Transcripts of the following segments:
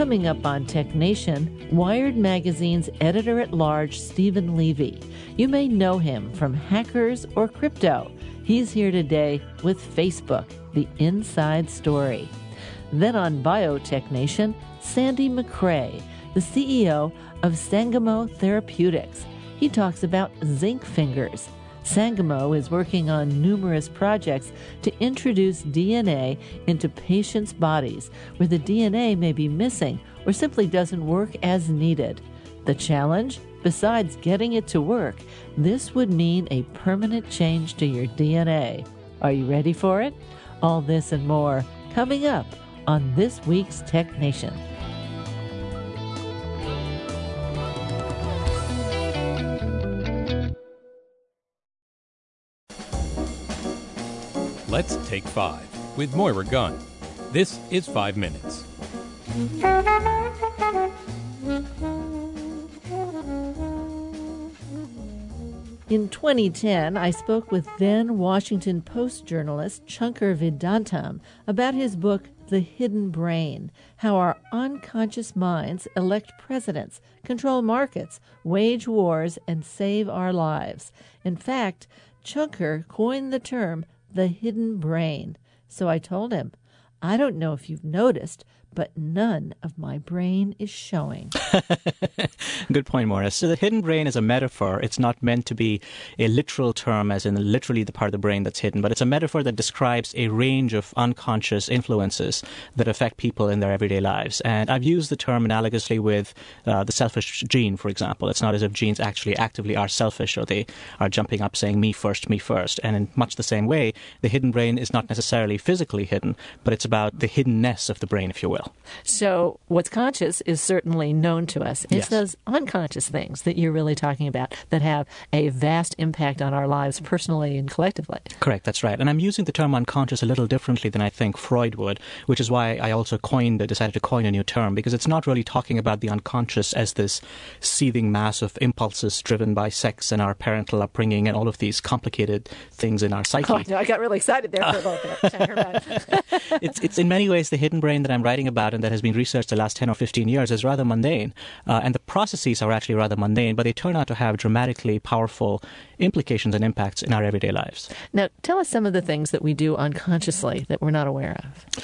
Coming up on Tech Nation, Wired Magazine's editor at large, Steven Levy. You may know him from Hackers or Crypto. He's here today with Facebook, the inside story. Then on Biotech Nation, Sandy Macrae, the CEO of Sangamo Therapeutics. He talks about zinc fingers. Sangamo is working on numerous projects to introduce DNA into patients' bodies where the DNA may be missing or simply doesn't work as needed. The challenge? Besides getting it to work, this would mean a permanent change to your DNA. Are you ready for it? All this and more coming up on this week's Tech Nation. Take five with Moira Gunn. This is five minutes. In 2010, I spoke with then Washington Post journalist Shankar Vedantam about his book, The Hidden Brain How Our Unconscious Minds Elect Presidents, Control Markets, Wage Wars, and Save Our Lives. In fact, Shankar coined the term the hidden brain. So I told him, I don't know if you've noticed, but none of my brain is showing. Good point, Moira. So the hidden brain is a metaphor. It's not meant to be a literal term, as in literally the part of the brain that's hidden, but it's a metaphor that describes a range of unconscious influences that affect people in their everyday lives. And I've used the term analogously with uh, the selfish gene, for example. It's not as if genes actually actively are selfish or they are jumping up saying me first, me first. And in much the same way, the hidden brain is not necessarily physically hidden, but it's about the hiddenness of the brain, if you will will. So, what's conscious is certainly known to us. It's yes. those unconscious things that you're really talking about that have a vast impact on our lives personally and collectively. Correct, that's right. And I'm using the term unconscious a little differently than I think Freud would, which is why I also coined, decided to coin a new term, because it's not really talking about the unconscious as this seething mass of impulses driven by sex and our parental upbringing and all of these complicated things in our psyche. Oh, no, I got really excited there for a little bit. it's, it's in many ways the hidden brain that I'm writing about and that has been researched the last 10 or 15 years is rather mundane. Uh, and the processes are actually rather mundane, but they turn out to have dramatically powerful implications and impacts in our everyday lives. Now, tell us some of the things that we do unconsciously that we're not aware of.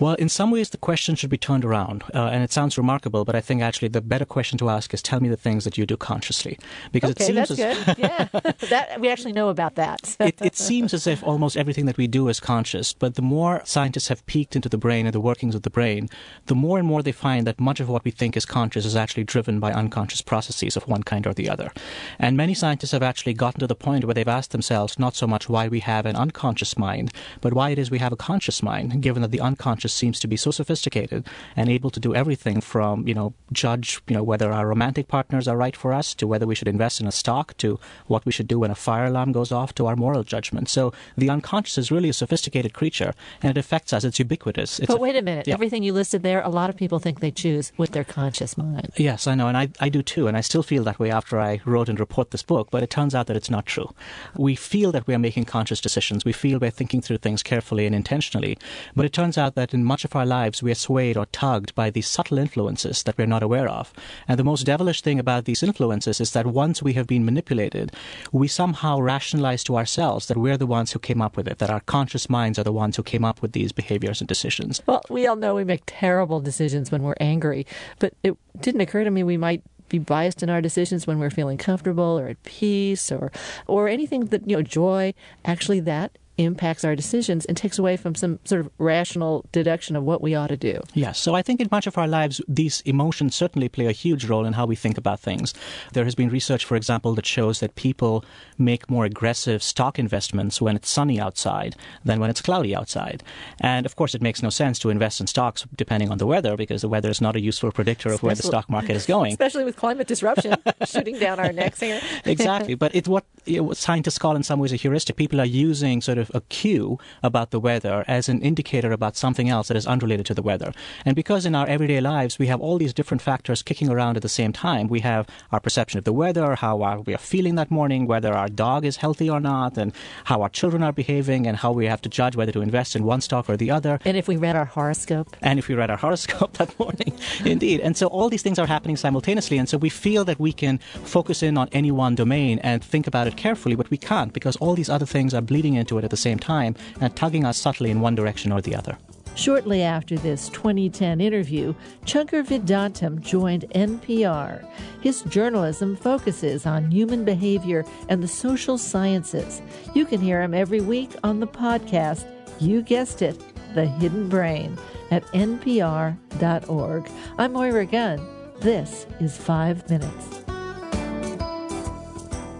Well, in some ways, the question should be turned around. Uh, and it sounds remarkable, but I think actually the better question to ask is tell me the things that you do consciously. Because okay, it seems that's as, good. yeah, that, we actually know about that. it, it seems as if almost everything that we do is conscious, but the more scientists have peeked into the brain and the workings of the brain, the more and more they find that much of what we think is conscious is actually driven by unconscious processes of one kind or the other. And many scientists have actually gotten to the point where they've asked themselves not so much why we have an unconscious mind, but why it is we have a conscious mind, given that the unconscious seems to be so sophisticated and able to do everything from, you know, judge, you know, whether our romantic partners are right for us to whether we should invest in a stock to what we should do when a fire alarm goes off to our moral judgment. So the unconscious is really a sophisticated creature and it affects us. It's ubiquitous. It's but wait a minute. Yeah. Everything you listed there, a lot of people think they choose with their conscious mind. Yes, I know. And I, I do too. And I still feel that way after I wrote and report this book. But it turns out that it's not true. We feel that we are making conscious decisions. We feel we're thinking through things carefully and intentionally. But it turns out that in much of our lives, we are swayed or tugged by these subtle influences that we're not aware of. And the most devilish thing about these influences is that once we have been manipulated, we somehow rationalize to ourselves that we're the ones who came up with it, that our conscious minds are the ones who came up with these behaviors and decisions. Well, we all know we make terrible decisions when we're angry, but it didn't occur to me we might be biased in our decisions when we're feeling comfortable or at peace or or anything that you know joy actually that impacts our decisions and takes away from some sort of rational deduction of what we ought to do. Yes. So I think in much of our lives, these emotions certainly play a huge role in how we think about things. There has been research, for example, that shows that people make more aggressive stock investments when it's sunny outside than when it's cloudy outside. And of course, it makes no sense to invest in stocks depending on the weather because the weather is not a useful predictor of where the stock market is going. Especially with climate disruption shooting down our necks here. exactly. But it's what, what scientists call in some ways a heuristic. People are using sort of of a cue about the weather as an indicator about something else that is unrelated to the weather. And because in our everyday lives we have all these different factors kicking around at the same time, we have our perception of the weather, how we are feeling that morning, whether our dog is healthy or not, and how our children are behaving, and how we have to judge whether to invest in one stock or the other. And if we read our horoscope. And if we read our horoscope that morning, indeed. And so all these things are happening simultaneously. And so we feel that we can focus in on any one domain and think about it carefully, but we can't because all these other things are bleeding into it at the same time and tugging us subtly in one direction or the other. Shortly after this 2010 interview, Shankar Vedantam joined NPR. His journalism focuses on human behavior and the social sciences. You can hear him every week on the podcast, you guessed it, The Hidden Brain, at npr.org. I'm Moira Gunn. This is Five Minutes.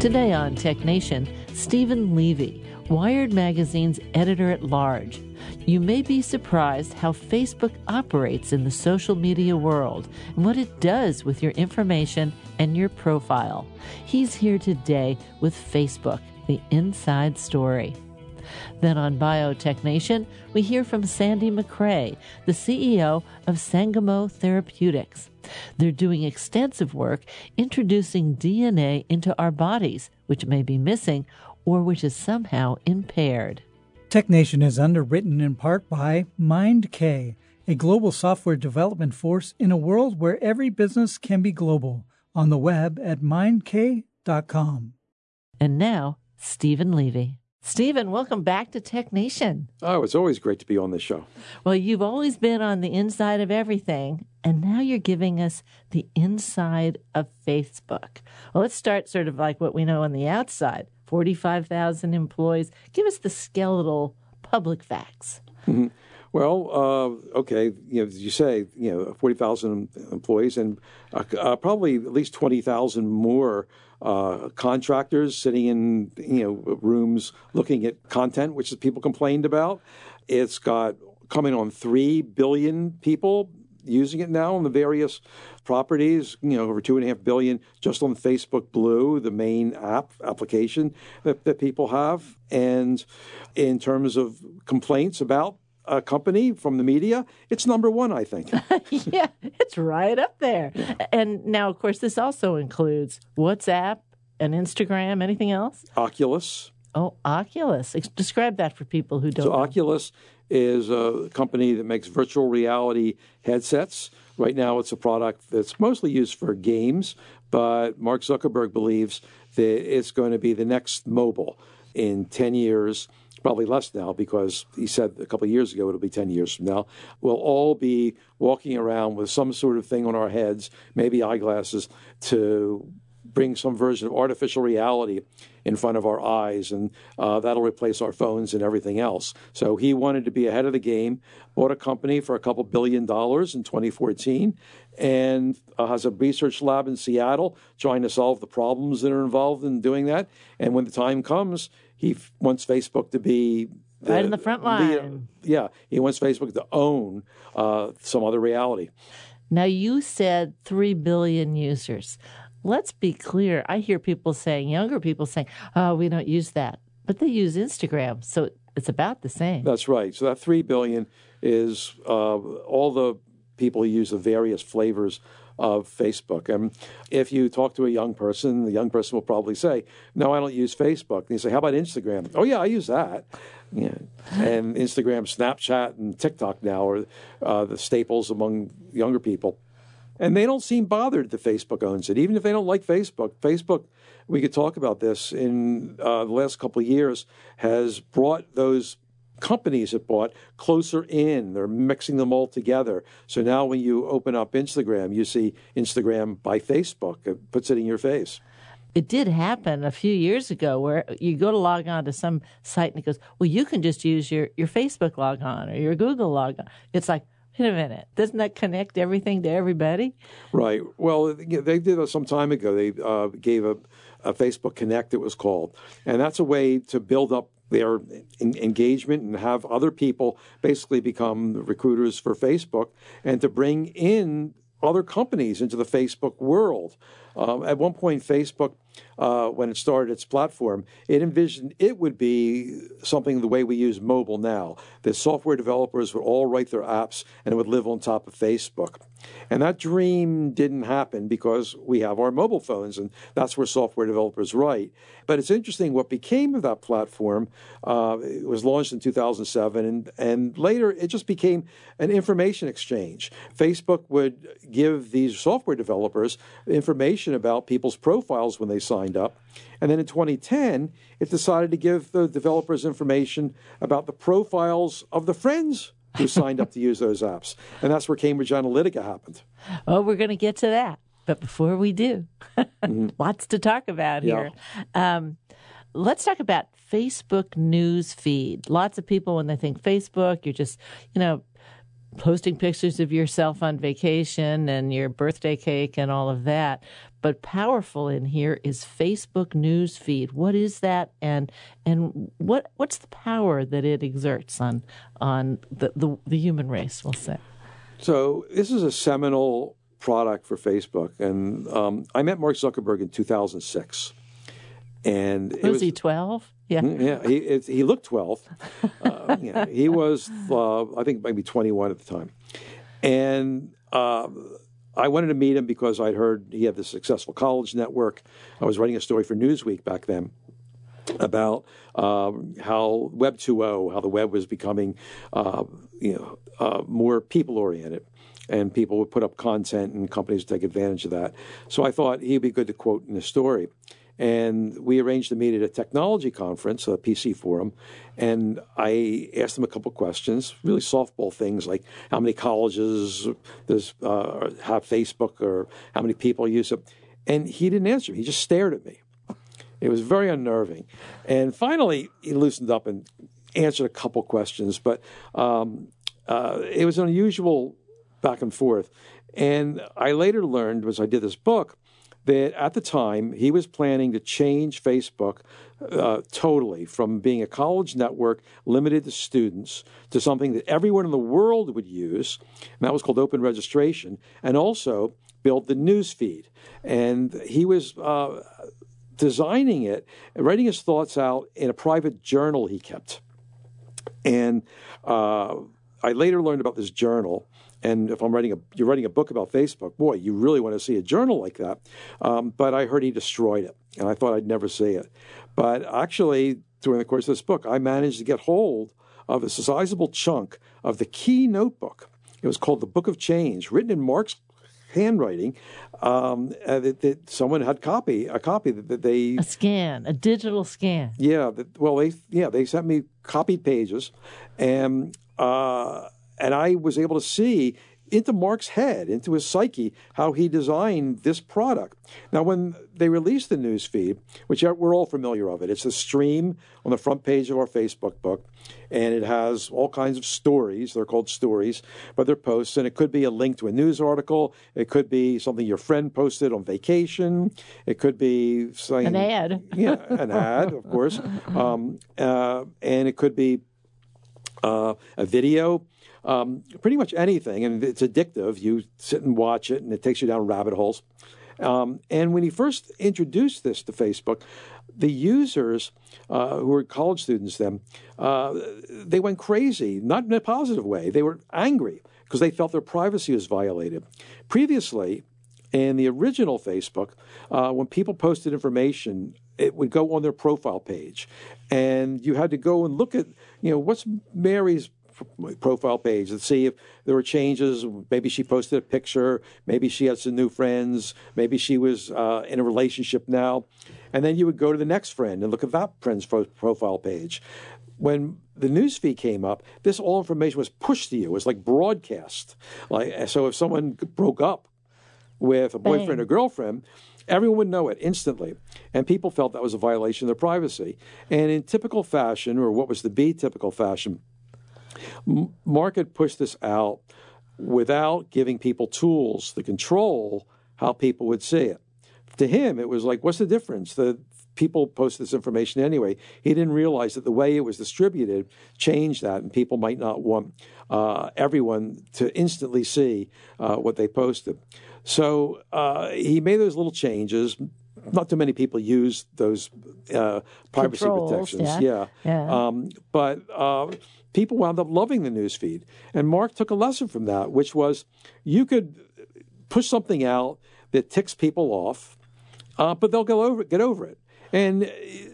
Today on Tech Nation, Steven Levy, Wired Magazine's editor at large. You may be surprised how Facebook operates in the social media world and what it does with your information and your profile. He's here today with Facebook, the inside story. Then on Biotech Nation, we hear from Sandy Macrae, the CEO of Sangamo Therapeutics. They're doing extensive work introducing DNA into our bodies, which may be missing or which is somehow impaired. TechNation is underwritten in part by MindK, a global software development force in a world where every business can be global. On the web at mindk.com. And now, Steven Levy. Steven, welcome back to Tech Nation. Oh, it's always great to be on this show. Well, you've always been on the inside of everything, and now you're giving us the inside of Facebook. Well, let's start sort of like what we know on the outside 45,000 employees. Give us the skeletal public facts. Mm-hmm. Well, uh, okay, you know, as you say, you know, 40,000 employees and uh, uh, probably at least 20,000 more uh, contractors sitting in, you know, rooms looking at content, which people complained about. It's got coming on 3 billion people using it now on the various properties. You know, over two and a half billion just on Facebook Blue, the main app application that, that people have. And in terms of complaints about a company from the media, it's number one, I think. yeah, it's right up there. Yeah. And now, of course, this also includes WhatsApp and Instagram. Anything else? Oculus. Oh, Oculus. Describe that for people who don't. So, know. Oculus is a company that makes virtual reality headsets. Right now, it's a product that's mostly used for games, but Mark Zuckerberg believes that it's going to be the next mobile in 10 years. Probably less now because he said a couple of years ago it'll be 10 years from now. We'll all be walking around with some sort of thing on our heads, maybe eyeglasses, to bring some version of artificial reality in front of our eyes, and uh, that'll replace our phones and everything else. So he wanted to be ahead of the game, bought a company for a couple billion dollars in 2014, and uh, has a research lab in Seattle trying to solve the problems that are involved in doing that. And when the time comes, he f- wants Facebook to be the, right in the front line. Yeah, he wants Facebook to own uh, some other reality. Now, you said 3 billion users let's be clear. I hear people saying, younger people saying, oh, we don't use that. But they use Instagram. So it's about the same. That's right. So that 3 billion is uh, all the people who use the various flavors of Facebook. And if you talk to a young person, the young person will probably say, No, I don't use Facebook. And you say, How about Instagram? Oh, yeah, I use that. Yeah. And Instagram, Snapchat, and TikTok now are uh, the staples among younger people. And they don't seem bothered that Facebook owns it, even if they don't like Facebook. Facebook, we could talk about this in uh, the last couple of years, has brought those companies have bought closer in. They're mixing them all together. So now when you open up Instagram, you see Instagram by Facebook. It puts it in your face. it did happen a few years ago where you go to log on to some site and it goes, well, you can just use your, your Facebook log on or your Google log on. It's like, wait a minute, doesn't that connect everything to everybody? Right. Well, they did that some time ago. They uh, gave a, a Facebook Connect, it was called. And that's a way to build up their engagement and have other people basically become recruiters for Facebook and to bring in other companies into the Facebook world. Um, at one point, Facebook, uh, when it started its platform, it envisioned it would be something the way we use mobile now. That software developers would all write their apps and it would live on top of Facebook. And that dream didn't happen because we have our mobile phones, and that's where software developers write. But it's interesting what became of that platform. Uh, it was launched in 2007, and, and later it just became an information exchange. Facebook would give these software developers information about people's profiles when they signed up. And then in 2010, it decided to give the developers information about the profiles of the friends who signed up to use those apps. And that's where Cambridge Analytica happened. Oh, we're going to get to that. But before we do, mm-hmm. lots to talk about here. Um, let's talk about Facebook news feed. Lots of people, when they think Facebook, you're just, you know, posting pictures of yourself on vacation and your birthday cake and all of that. But powerful in here is Facebook news feed. What is that, and and what what's the power that it exerts on on the the, the human race? We'll say. So this is a seminal product for Facebook, and um, I met Mark Zuckerberg in 2006. And was, was he 12? Yeah, mm, yeah. He it, he looked 12. uh, yeah, he was, uh, I think, maybe 21 at the time, and. Uh, I wanted to meet him because I'd heard he had this successful college network. I was writing a story for Newsweek back then about um, how Web 2.0, how the web was becoming, uh, you know, uh, more people oriented, and people would put up content, and companies would take advantage of that. So I thought he'd be good to quote in the story. And we arranged to meet at a technology conference, a PC forum. And I asked him a couple questions, really softball things like how many colleges does uh, have Facebook or how many people use it. And he didn't answer me. He just stared at me. It was very unnerving. And finally, he loosened up and answered a couple questions. But um, uh, it was an unusual back and forth. And I later learned, as I did this book, that at the time he was planning to change Facebook uh, totally from being a college network limited to students to something that everyone in the world would use, and that was called open registration, and also build the news feed. And he was uh, designing it, writing his thoughts out in a private journal he kept. And uh, I later learned about this journal and if I'm writing a, you're writing a book about Facebook, boy, you really want to see a journal like that. Um, but I heard he destroyed it, and I thought I'd never see it. But actually, during the course of this book, I managed to get hold of a sizable chunk of the key notebook. It was called the Book of Change, written in Mark's handwriting um, uh, that, that, someone had copy a copy that, that, they a scan a digital scan yeah that, well they yeah they sent me copied pages and uh, and I was able to see into Mark's head, into his psyche, how he designed this product. Now, when they released the news feed, which we're all familiar of it, it's a stream on the front page of our Facebook book, and it has all kinds of stories. They're called stories, but they're posts, and it could be a link to a news article. It could be something your friend posted on vacation. It could be an ad. yeah, an ad, of course, um, uh, and it could be uh, a video um, pretty much anything, and it's addictive. You sit and watch it, and it takes you down rabbit holes. Um, and when he first introduced this to Facebook, the users uh, who were college students then, uh, they went crazy, not in a positive way. They were angry because they felt their privacy was violated. Previously, in the original Facebook, uh, when people posted information, it would go on their profile page, and you had to go and look at, you know, what's Mary's profile page and see if there were changes. Maybe she posted a picture. Maybe she had some new friends. Maybe she was uh, in a relationship now. And then you would go to the next friend and look at that friend's profile page. When the newsfeed came up, this all information was pushed to you. It was like broadcast. Like so, if someone broke up with a boyfriend Bang. or girlfriend, Everyone would know it instantly. And people felt that was a violation of their privacy. And in typical fashion, or what was to be typical fashion, Mark had pushed this out without giving people tools to control how people would see it. To him, it was like, what's the difference? The people post this information anyway. He didn't realize that the way it was distributed changed that, and people might not want uh, everyone to instantly see uh, what they posted. So uh, he made those little changes. Not too many people use those uh, privacy Controls, protections. yeah. Yeah. Um, but uh, people wound up loving the news feed. And Mark took a lesson from that, which was you could push something out that ticks people off, uh, but they'll go over get over it. And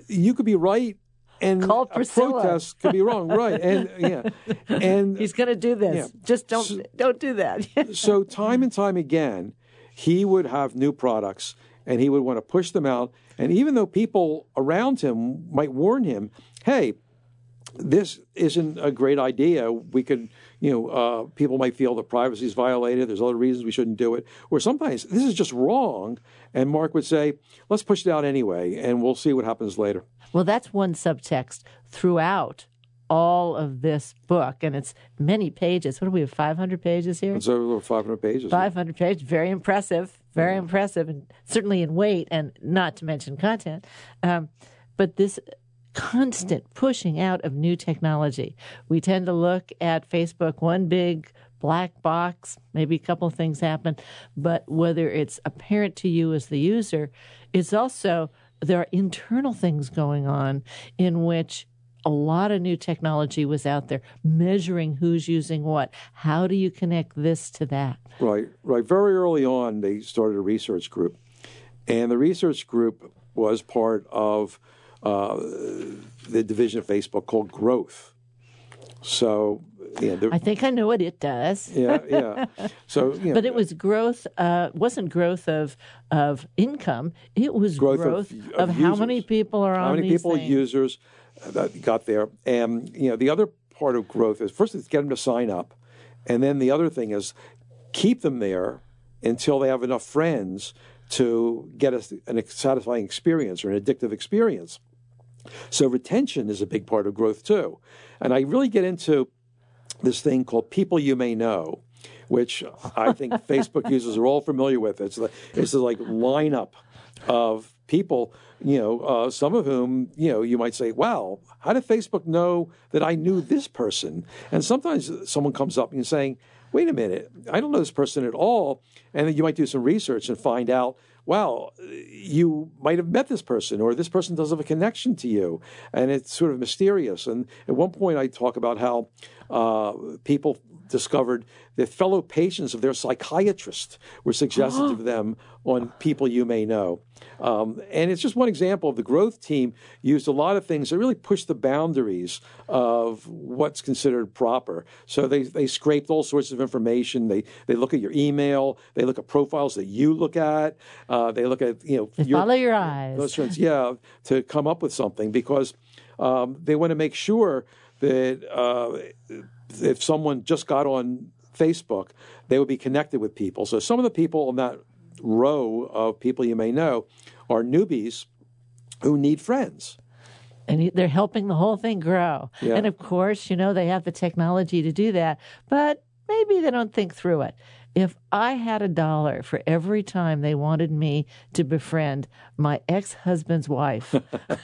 you could be right, and a protest could be wrong, right? And yeah, and He's going to do this. Yeah. Just don't don't do that. so time and time again, he would have new products and he would want to push them out. And even though people around him might warn him, hey, this isn't a great idea. We could, you know, uh, people might feel the privacy is violated. There's other reasons we shouldn't do it. Or sometimes this is just wrong. And Mark would say, let's push it out anyway, and we'll see what happens later. Well, that's one subtext throughout all of this book, and it's many pages. What do we have? Five hundred pages here. It's over 500 pages. Five hundred pages. Very impressive. Very impressive, and certainly in weight, and not to mention content. Um, but this constant pushing out of new technology. We tend to look at Facebook one big black box, maybe a couple things happen, but whether it's apparent to you as the user, it's also there are internal things going on in which a lot of new technology was out there measuring who's using what. How do you connect this to that? Right, right. Very early on, they started a research group, and the research group was part of uh, the division of Facebook called Growth. So, yeah, there- I think I know what it does. yeah, yeah. So, you know, But it was growth. Uh, wasn't growth of of income. It was Growth growth, of- of, of how many people are on how many people things. users that got there, and you know, the other part of growth is first is get them to sign up, and then the other thing is keep them there until they have enough friends to get a, an satisfying experience or an addictive experience. So retention is a big part of growth too. And I really get into this thing called people you may know, which I think Facebook users are all familiar with. It's like it's like lineup of people, you know, uh, some of whom, you know, you might say, wow, how did Facebook know that I knew this person? And sometimes someone comes up and saying, wait a minute, I don't know this person at all. And then you might do some research and find out, wow, you might have met this person or this person does have a connection to you. And it's sort of mysterious. And at one point, I talk about how uh, people discovered that fellow patients of their psychiatrist were suggested to them on people you may know. Um, and it's just one example of the growth team used a lot of things that really pushed the boundaries of what's considered proper. So they, they scraped all sorts of information. They they look at your email. They look at profiles that you look at. Uh, they look at you know They follow your eyes. those trends, yeah, to come up with something because um, they want to make sure that uh, if someone just got on Facebook, they would be connected with people. So some of the people in that row of people you may know are newbies who need friends. and they're helping the whole thing grow. Yeah. And of course, you know, they have the technology to do that, but maybe they don't think through it. If I had a dollar for every time they wanted me to befriend my ex husband's wife,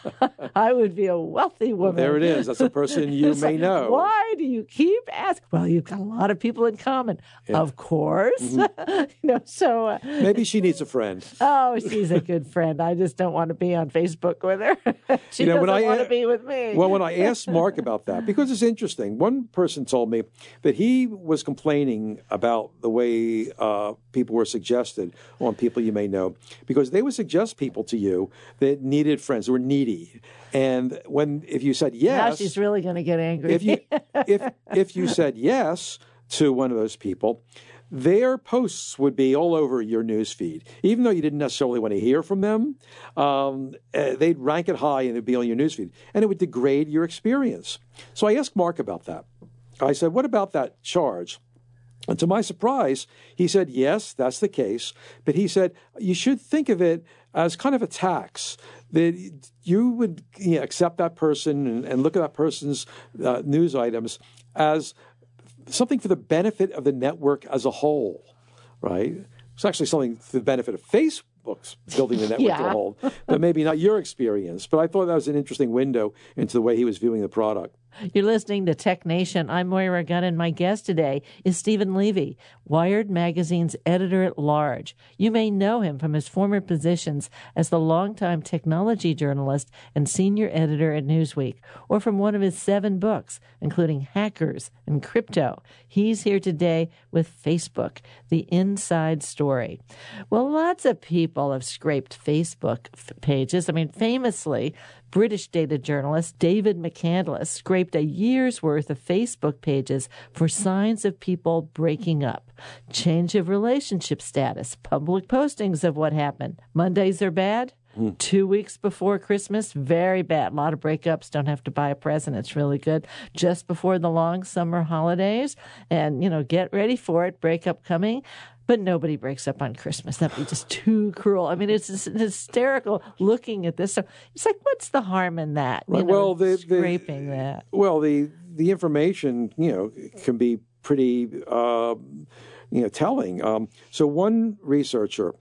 I would be a wealthy woman. There it is. That's a person you may like, know. Why do you keep asking? Well, you've got a lot of people in common. Of course. Mm-hmm. you know, so, uh, Maybe she needs a friend. oh, she's a good friend. I just don't want to be on Facebook with her. she You know, doesn't when I- want to be with me. Well, when I asked Mark about that, because it's interesting, one person told me that he was complaining about the way uh, people were suggested on people you may know, because they would suggest people to you that needed friends, who were needy, and when if you said yes, now she's really going to get angry. if you if if you said yes to one of those people, their posts would be all over your news feed, even though you didn't necessarily want to hear from them. Um, uh, they'd rank it high and it'd be on your news feed, and it would degrade your experience. So I asked Mark about that. I said, "What about that charge?" And to my surprise, he said, yes, that's the case. But he said, you should think of it as kind of a tax that you would you know, accept that person and, and, look at that person's uh, news items as something for the benefit of the network as a whole, right? It's actually something for the benefit of Facebook's building the network yeah. as a whole, but maybe not your experience. But I thought that was an interesting window into the way he was viewing the product. You're listening to Tech Nation. I'm Moira Gunn, and my guest today is Steven Levy, Wired Magazine's editor at large. You may know him from his former positions as the longtime technology journalist and senior editor at Newsweek, or from one of his seven books, including Hackers and Crypto. He's here today with Facebook, the inside story. Well, lots of people have scraped Facebook pages. I mean, famously, British data journalist David McCandless scraped a year's worth of Facebook pages for signs of people breaking up, change of relationship status, public postings of what happened. Mondays are bad. Mm. Two weeks before Christmas, very bad. A lot of breakups. Don't have to buy a present. It's really good. Just before the long summer holidays, and you know, get ready for it. Breakup coming but nobody breaks up on Christmas. That'd be just too cruel. I mean, it's hysterical looking at this. So it's like, what's the harm in that? Right. You know, well, the, scraping the, that. Well, the the information, you know, can be pretty, uh, you know, telling. Um, so one researcher.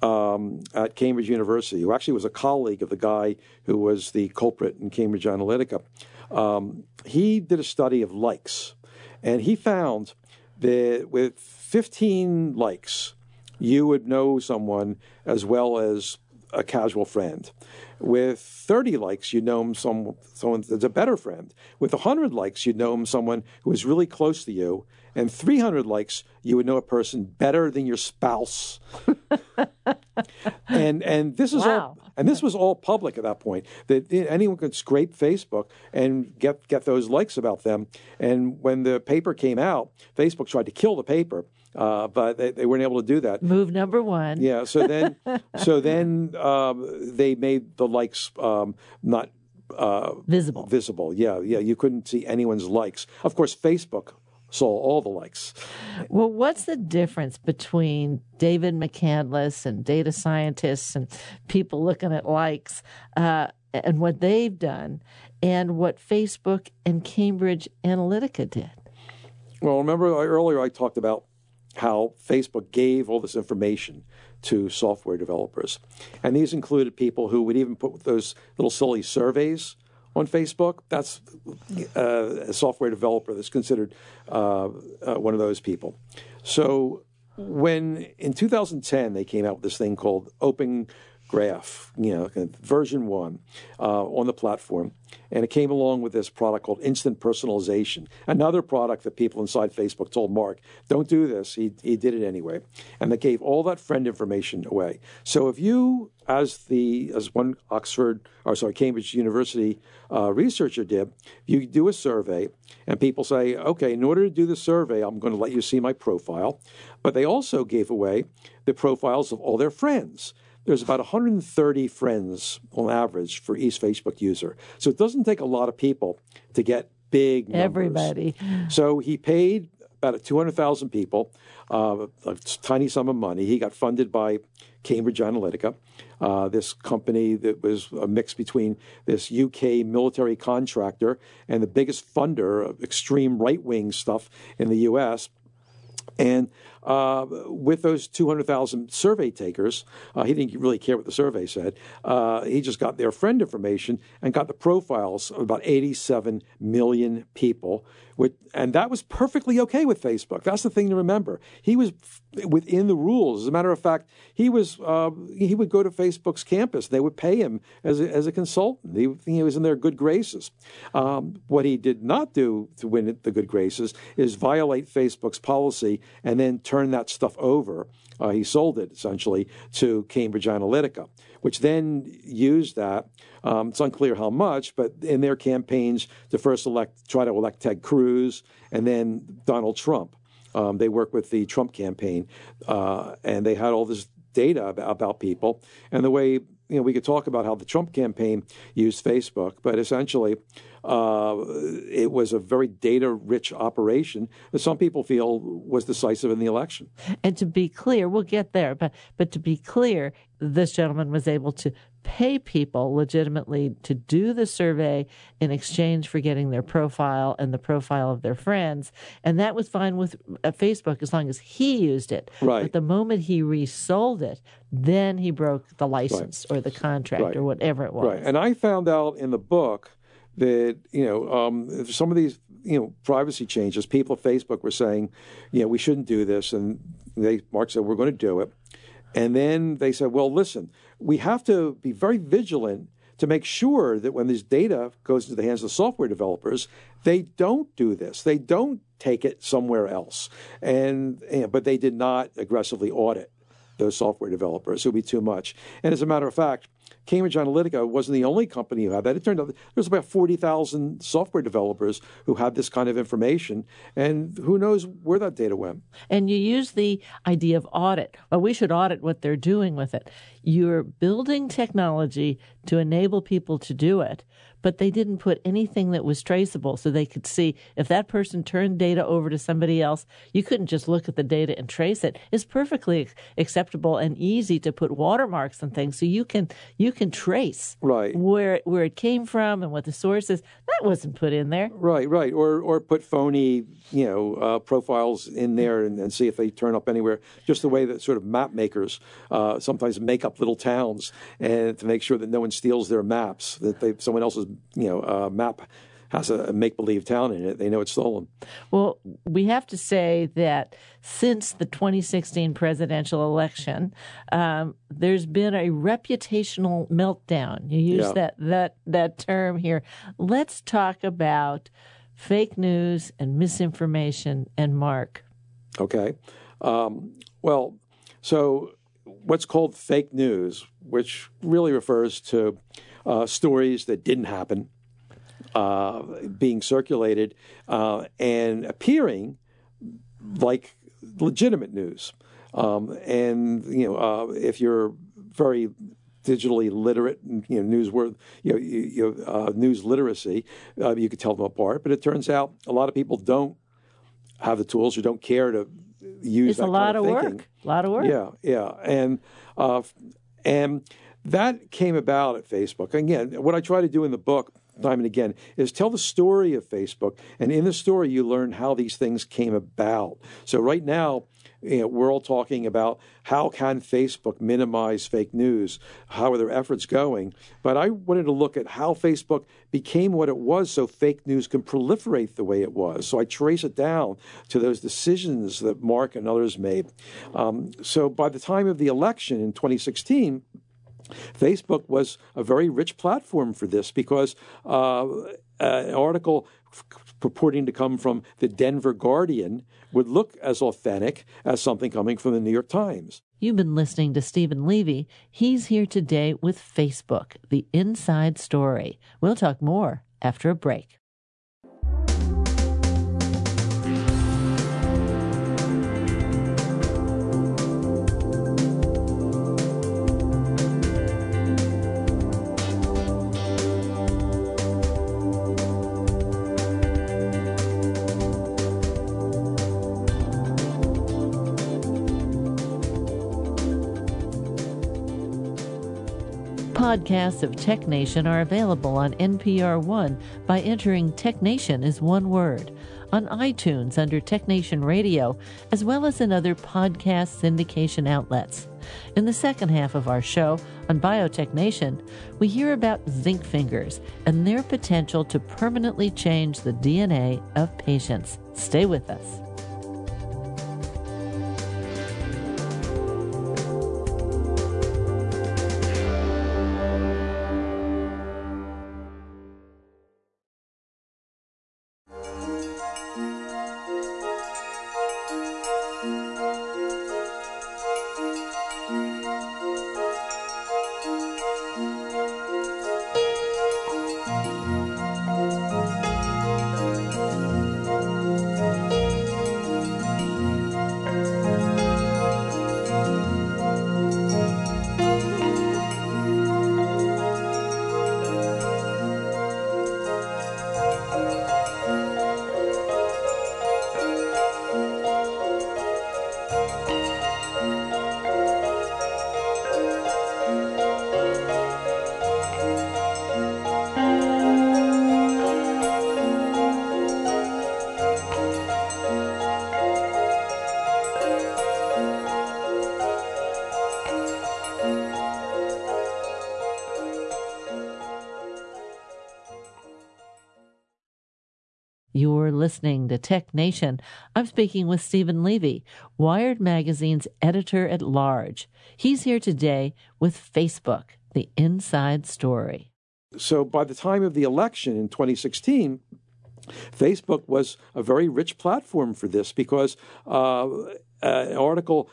Um, at Cambridge University, who actually was a colleague of the guy who was the culprit in Cambridge Analytica, um, he did a study of likes, and he found that with 15 likes, you would know someone as well as a casual friend. With 30 likes, you'd know some, someone that's a better friend. With 100 likes, you'd know someone who is really close to you. And 300 likes, you would know a person better than your spouse. and and this is wow. all and this was all public at that point. That anyone could scrape Facebook and get get those likes about them. And when the paper came out, Facebook tried to kill the paper. Uh, but they, they, weren't able to do that. Move number one. Yeah. So then, so then um, they made the likes um, not uh, visible. Visible. Yeah. Yeah. You couldn't see anyone's likes. Of course, Facebook saw all the likes. Well, what's the difference between David McCandless and data scientists and people looking at likes uh, and what they've done and what Facebook and Cambridge Analytica did? Well, remember earlier I talked about how Facebook gave all this information to software developers. And these included people who would even put those little silly surveys on Facebook. That's uh, a software developer that's considered uh, uh, one of those people. So when in 2010 they came out with this thing called Open Graph, you know, version one uh, on the platform. And it came along with this product called Instant Personalization, another product that people inside Facebook told Mark, don't do this. He, he did it anyway. And they gave all that friend information away. So if you, as the as one Oxford, or sorry, Cambridge University uh, researcher did, you do a survey and people say, okay, in order to do the survey, I'm going to let you see my profile. But they also gave away the profiles of all their friends there's about 130 friends on average for each Facebook user. So it doesn't take a lot of people to get big numbers. Everybody. So he paid about 200,000 people uh, a tiny sum of money. He got funded by Cambridge Analytica, uh, this company that was a mix between this UK military contractor and the biggest funder of extreme right wing stuff in the US. And uh, with those 200,000 survey takers, uh, he didn't really care what the survey said. Uh, he just got their friend information and got the profiles of about 87 million people. With, and that was perfectly okay with Facebook. That's the thing to remember. He was within the rules. As a matter of fact, he was uh, he would go to Facebook's campus. They would pay him as a, as a consultant. He, he was in their good graces. Um, what he did not do to win the good graces is violate Facebook's policy and then turn that stuff over. Uh, he sold it essentially to Cambridge Analytica, which then used that. Um, it's unclear how much, but in their campaigns to first elect, try to elect Ted Cruz and then Donald Trump. Um, they worked with the Trump campaign, uh, and they had all this data about, about people. And the way you know, we could talk about how the Trump campaign used Facebook, but essentially, uh, it was a very data rich operation that some people feel was decisive in the election. And to be clear, we'll get there, but but to be clear, this gentleman was able to pay people legitimately to do the survey in exchange for getting their profile and the profile of their friends. And that was fine with uh, Facebook as long as he used it. Right. But the moment he resold it, then he broke the license right. or the contract right. or whatever it was. Right. And I found out in the book that, you know, um, some of these you know privacy changes. People at Facebook were saying, you know, we shouldn't do this, and they Mark said we're going to do it. And then they said, well, listen, we have to be very vigilant to make sure that when this data goes into the hands of software developers, they don't do this. They don't take it somewhere else. And, and but they did not aggressively audit those software developers. It would be too much. And as a matter of fact, Cambridge Analytica wasn't the only company who had that. It turned out there was about 40,000 software developers who had this kind of information, and who knows where that data went. And you use the idea of audit. Well, we should audit what they're doing with it. You're building technology to enable people to do it, but they didn't put anything that was traceable so they could see if that person turned data over to somebody else, you couldn't just look at the data and trace it. It's perfectly acceptable and easy to put watermarks and things so you can you can trace right. where where it came from and what the source is. That wasn't put in there. Right, right. Or or put phony, you know, uh, profiles in there and, and, see if they turn up anywhere. Just the way that sort of map makers uh, sometimes make up little towns and to make sure that no one steals their maps, that they someone else's you know uh, map has a make believe town in it, they know it's stolen. Well, we have to say that since the 2016 presidential election, um, there's been a reputational meltdown. You use yeah. that that that term here. Let's talk about fake news and misinformation and Mark. Okay. Um, well, so what's called fake news, which really refers to uh, stories that didn't happen uh, being circulated uh, and appearing like legitimate news. Um, and you know, uh, if you're very digitally literate, and, you know, news worth, you know, you, uh, news literacy, uh, you could tell them apart. But it turns out a lot of people don't have the tools or don't care to use. It's a lot of, of work. A lot of work. Yeah, yeah, and uh, and that came about at Facebook. Again, what I try to do in the book time and again is tell the story of Facebook. And in the story, you learn how these things came about. So right now, you know, we're all talking about how can Facebook minimize fake news? How are their efforts going? But I wanted to look at how Facebook became what it was so fake news can proliferate the way it was. So I trace it down to those decisions that Mark and others made. Um, so by the time of the election in 2016, Facebook was a very rich platform for this because uh, an article purporting to come from the Denver Guardian would look as authentic as something coming from the New York Times. You've been listening to Steven Levy. He's here today with Facebook, the inside story. We'll talk more after a break. Podcasts of Tech Nation are available on NPR One by entering Tech Nation as one word, on iTunes under Tech Nation Radio, as well as in other podcast syndication outlets. In the second half of our show on Biotech Nation, we hear about zinc fingers and their potential to permanently change the DNA of patients. Stay with us. Listening to Tech Nation. I'm speaking with Steven Levy, Wired Magazine's editor at large. He's here today with Facebook, the inside story. So by the time of the election in 2016, Facebook was a very rich platform for this because uh, an article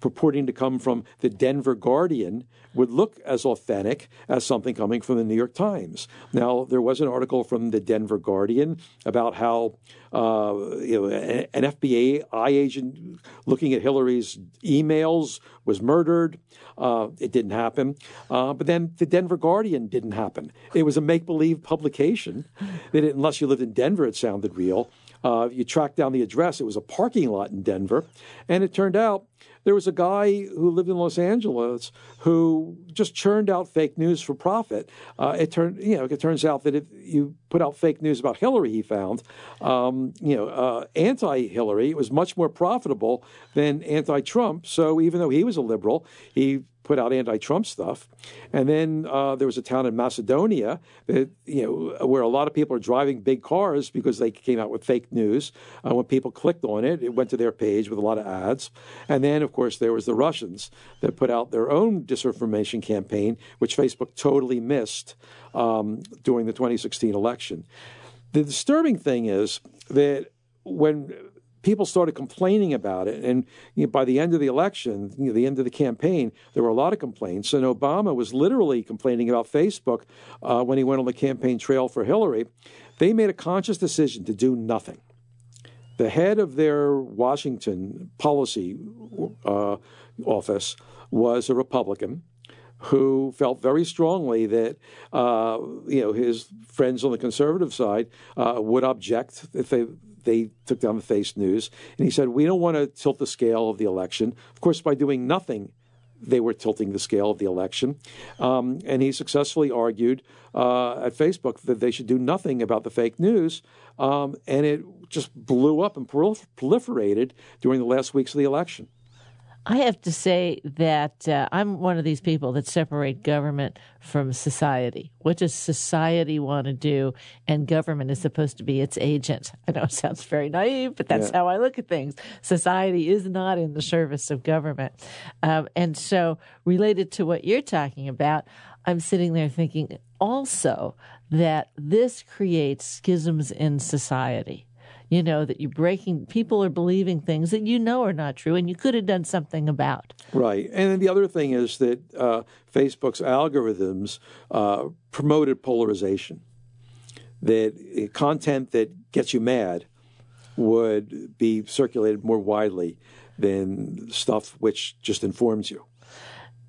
purporting to come from the Denver Guardian would look as authentic as something coming from the New York Times. Now, there was an article from the Denver Guardian about how uh, you know, an FBI agent looking at Hillary's emails was murdered. Uh, it didn't happen. Uh, but then the Denver Guardian didn't happen. It was a make believe publication. That unless you lived in Denver, it sounded real. Uh, you tracked down the address. It was a parking lot in Denver. And it turned out there was a guy who lived in Los Angeles who just churned out fake news for profit. Uh, it turned, you know, it turns out that if you put out fake news about Hillary, he found, um, you know, uh, anti-Hillary, it was much more profitable than anti-Trump. So even though he was a liberal, he put out anti-Trump stuff. And then uh, there was a town in Macedonia that you know where a lot of people are driving big cars because they came out with fake news. Uh, when people clicked on it, it went to their page with a lot of ads. And then, of course, there was the Russians that put out their own disinformation campaign, which Facebook totally missed um, during the 2016 election. The disturbing thing is that when people started complaining about it. And you know, by the end of the election, you know, the end of the campaign, there were a lot of complaints. And Obama was literally complaining about Facebook uh, when he went on the campaign trail for Hillary. They made a conscious decision to do nothing. The head of their Washington policy uh, office was a Republican who felt very strongly that uh, you know his friends on the conservative side uh, would object if they they took down the face news. And he said, We don't want to tilt the scale of the election. Of course, by doing nothing, they were tilting the scale of the election. Um, and he successfully argued uh, at Facebook that they should do nothing about the fake news. Um, and it just blew up and proliferated during the last weeks of the election. I have to say that uh, I'm one of these people that separate government from society. What does society want to do? And government is supposed to be its agent. I know it sounds very naive, but that's yeah. how I look at things. Society is not in the service of government. Um, and so, related to what you're talking about, I'm sitting there thinking also that this creates schisms in society you know, that you're breaking, people are believing things that you know are not true and you could have done something about. Right. And then the other thing is that uh, Facebook's algorithms uh, promoted polarization, that content that gets you mad would be circulated more widely than stuff which just informs you.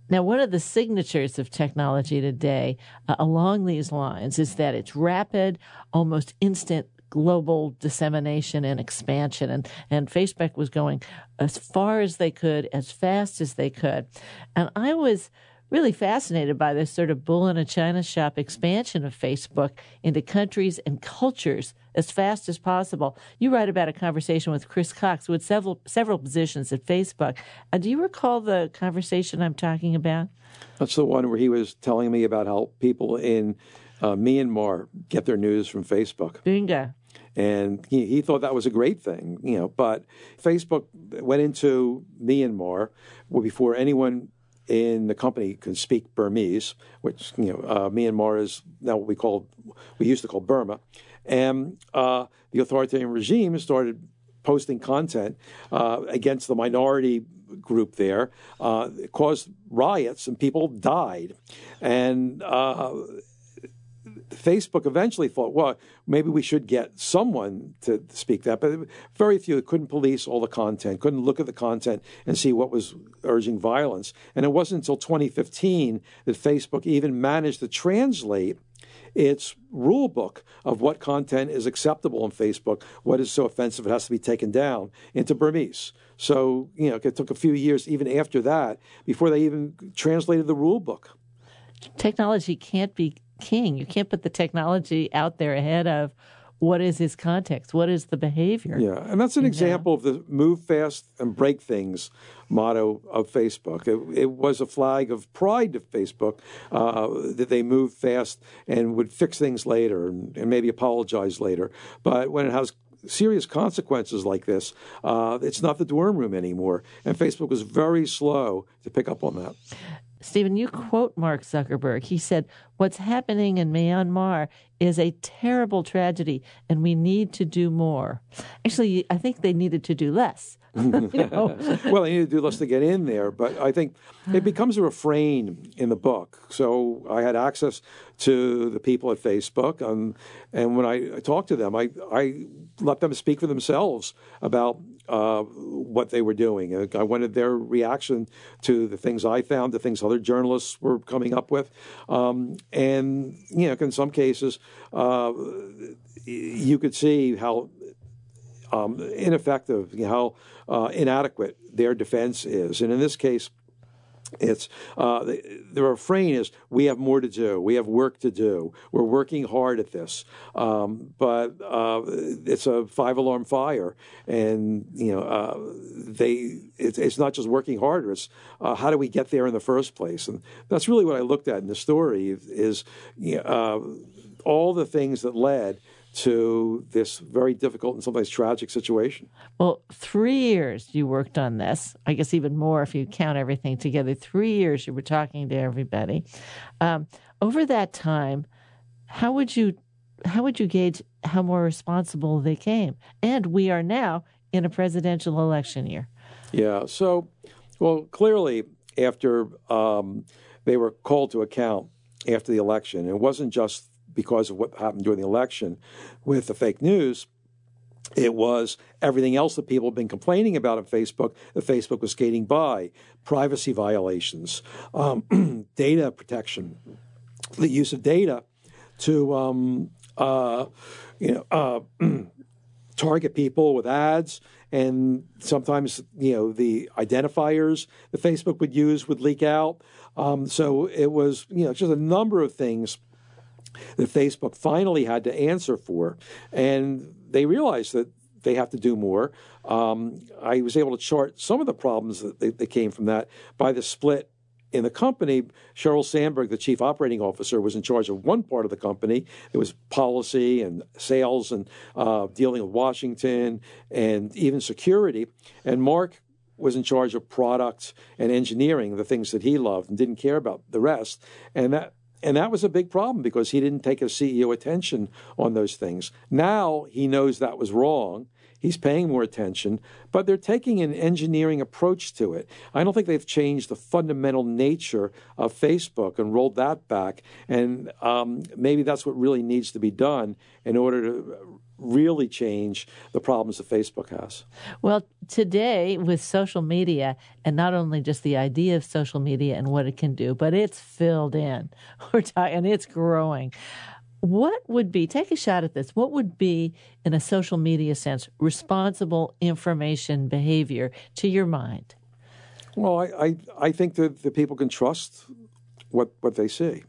Now, one of the signatures of technology today uh, along these lines is that it's rapid, almost instant global dissemination and expansion. And, and Facebook was going as far as they could, as fast as they could. And I was really fascinated by this sort of bull in a china shop expansion of Facebook into countries and cultures as fast as possible. You write about a conversation with Chris Cox, who had several several positions at Facebook. Uh, do you recall the conversation I'm talking about? That's the one where he was telling me about how people in uh, Myanmar get their news from Facebook. Bingo. And he, he, thought that was a great thing, you know. But Facebook went into Myanmar before anyone in the company could speak Burmese, which you know uh, Myanmar is now what we call we used to call Burma, and uh, the authoritarian regime started posting content uh, against the minority group there. Uh, caused riots and people died, and uh, Facebook eventually thought, well, maybe we should get someone to speak that, but very few couldn't police all the content, couldn't look at the content and see what was urging violence. And it wasn't until 2015 that Facebook even managed to translate its rule book of what content is acceptable on Facebook, what is so offensive it has to be taken down, into Burmese. So, you know, it took a few years even after that before they even translated the rule book. Technology can't be king. You can't put the technology out there ahead of what is his context? What is the behavior? Yeah, and that's an example of the move fast and break things motto of Facebook. It, it was a flag of pride to Facebook uh, that they moved fast and would fix things later and, and maybe apologize later. But when it has serious consequences like this, uh, it's not the dorm room anymore. And Facebook was very slow to pick up on that. Steven, you quote Mark Zuckerberg. He said, What's happening in Myanmar is a terrible tragedy, and we need to do more. Actually, I think they needed to do less. well, they need to do less to get in there, but I think it becomes a refrain in the book. So I had access to the people at Facebook, and, and when I talked to them, I, I let them speak for themselves about uh, what they were doing. I wanted their reaction to the things I found, the things other journalists were coming up with, um, and you know, in some cases, uh, you could see how um, ineffective, you know, how uh, inadequate their defense is, and in this case. It's uh, the, the, refrain is we have more to do. We have work to do. We're working hard at this, um, but uh, it's a five alarm fire, and you know uh, they. It's, it's, not just working harder. It's uh, how do we get there in the first place, and that's really what I looked at in the story. Is you know, uh, all the things that led to this very difficult and sometimes tragic situation. Well, three years you worked on this. I guess even more if you count everything together. Three years you were talking to everybody. Um, over that time, how would you how would you gauge how more responsible they came? And we are now in a presidential election year. Yeah. So, well, clearly after um, they were called to account after the election, it wasn't just because of what happened during the election with the fake news. It was everything else that people have been complaining about on Facebook that Facebook was skating by privacy violations, um, data protection, the use of data to um, uh, you know uh, target people with ads, and sometimes you know the identifiers that Facebook would use would leak out. Um, so it was you know just a number of things that Facebook finally had to answer for. And they realized that they have to do more. Um, I was able to chart some of the problems that, they, that came from that by the split in the company, Sheryl Sandberg, the chief operating officer, was in charge of one part of the company. It was policy and sales and uh, dealing with Washington and even security. And Mark was in charge of products and engineering, the things that he loved, and didn't care about the rest. And that and that was a big problem because he didn't take a CEO attention on those things. Now he knows that was wrong. He's paying more attention, but they're taking an engineering approach to it. I don't think they've changed the fundamental nature of Facebook and rolled that back. And um, maybe that's what really needs to be done in order to really change the problems that Facebook has. Well, today with social media, and not only just the idea of social media and what it can do, but it's filled in. We're and it's growing. What would be, take a shot at this, what would be, in a social media sense, responsible information behavior to your mind? Well, I, I, I think that the people can trust what, what they see,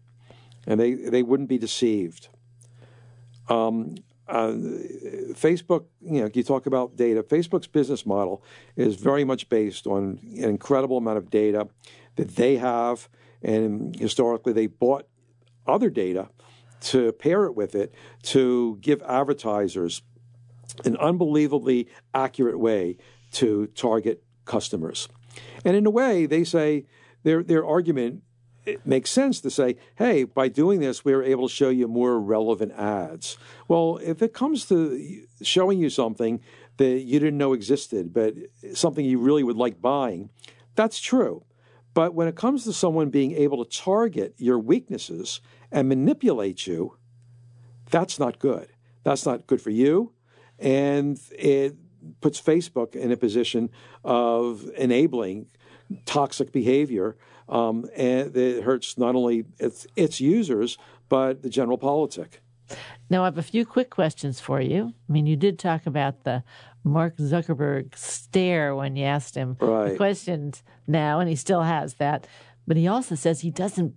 and they, they wouldn't be deceived. Um, uh, Facebook, you know, you talk about data. Facebook's business model is very much based on an incredible amount of data that they have, and historically they bought other data to pair it with it to give advertisers an unbelievably accurate way to target customers. And in a way, they say their their argument it makes sense to say, hey, by doing this, we are able to show you more relevant ads. Well, if it comes to showing you something that you didn't know existed, but something you really would like buying, that's true. But when it comes to someone being able to target your weaknesses and manipulate you, that's not good. That's not good for you. And it puts Facebook in a position of enabling toxic behavior um, and it hurts not only its, its users, but the general politic. Now, I have a few quick questions for you. I mean, you did talk about the Mark Zuckerberg stare when you asked him right. the questions now, and he still has that. But he also says he doesn't,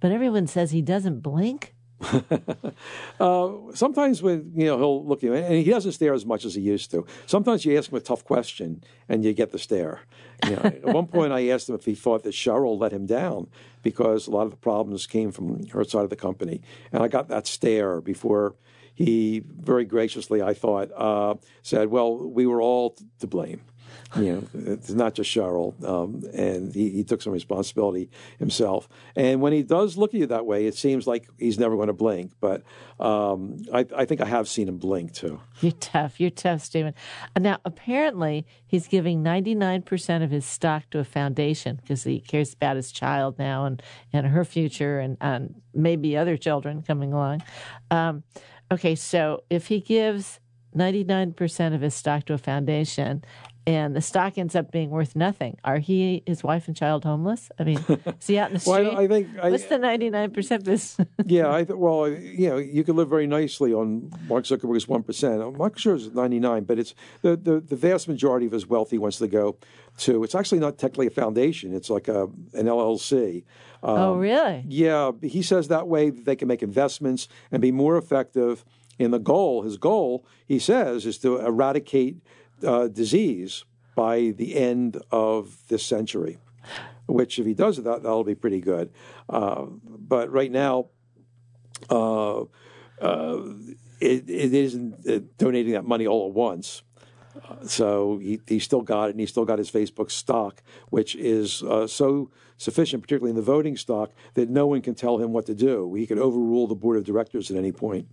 but everyone says he doesn't blink. uh, sometimes when you know he'll look at you, and he doesn't stare as much as he used to. Sometimes you ask him a tough question and you get the stare. You know, at one point, I asked him if he thought that Sheryl let him down because a lot of the problems came from her side of the company, and I got that stare before he very graciously, I thought, uh, said, "Well, we were all to blame." you know, it's not just Sheryl, um, and he, he, took some responsibility himself. And when he does look at you that way, it seems like he's never going to blink. But um, I, I, think I have seen him blink too. You're tough. You're tough, Steven. Now, apparently, he's giving 99% of his stock to a foundation because he cares about his child now and, and her future and, and maybe other children coming along. Um, okay, so if he gives 99% of his stock to a foundation and the stock ends up being worth nothing. Are he, his wife, and child homeless? I mean, is he out in the street? well, I think I, what's the ninety nine percent this? yeah, I th- well, you know, you could live very nicely on Mark Zuckerberg's one percent. I'm not sure it's ninety nine, but it's the, the the vast majority of his wealth he wants to go to. It's actually not technically a foundation; it's like a an LLC. Um, oh, really? Yeah, he says that way they can make investments and be more effective. In the goal, his goal, he says, is to eradicate uh, disease by the end of this century. Which, if he does that, that'll be pretty good. Uh, but right now, uh, uh it, it isn't uh, donating that money all at once. So he, he still got it, and he still got his Facebook stock, which is uh, so sufficient, particularly in the voting stock, that no one can tell him what to do. He could overrule the board of directors at any point.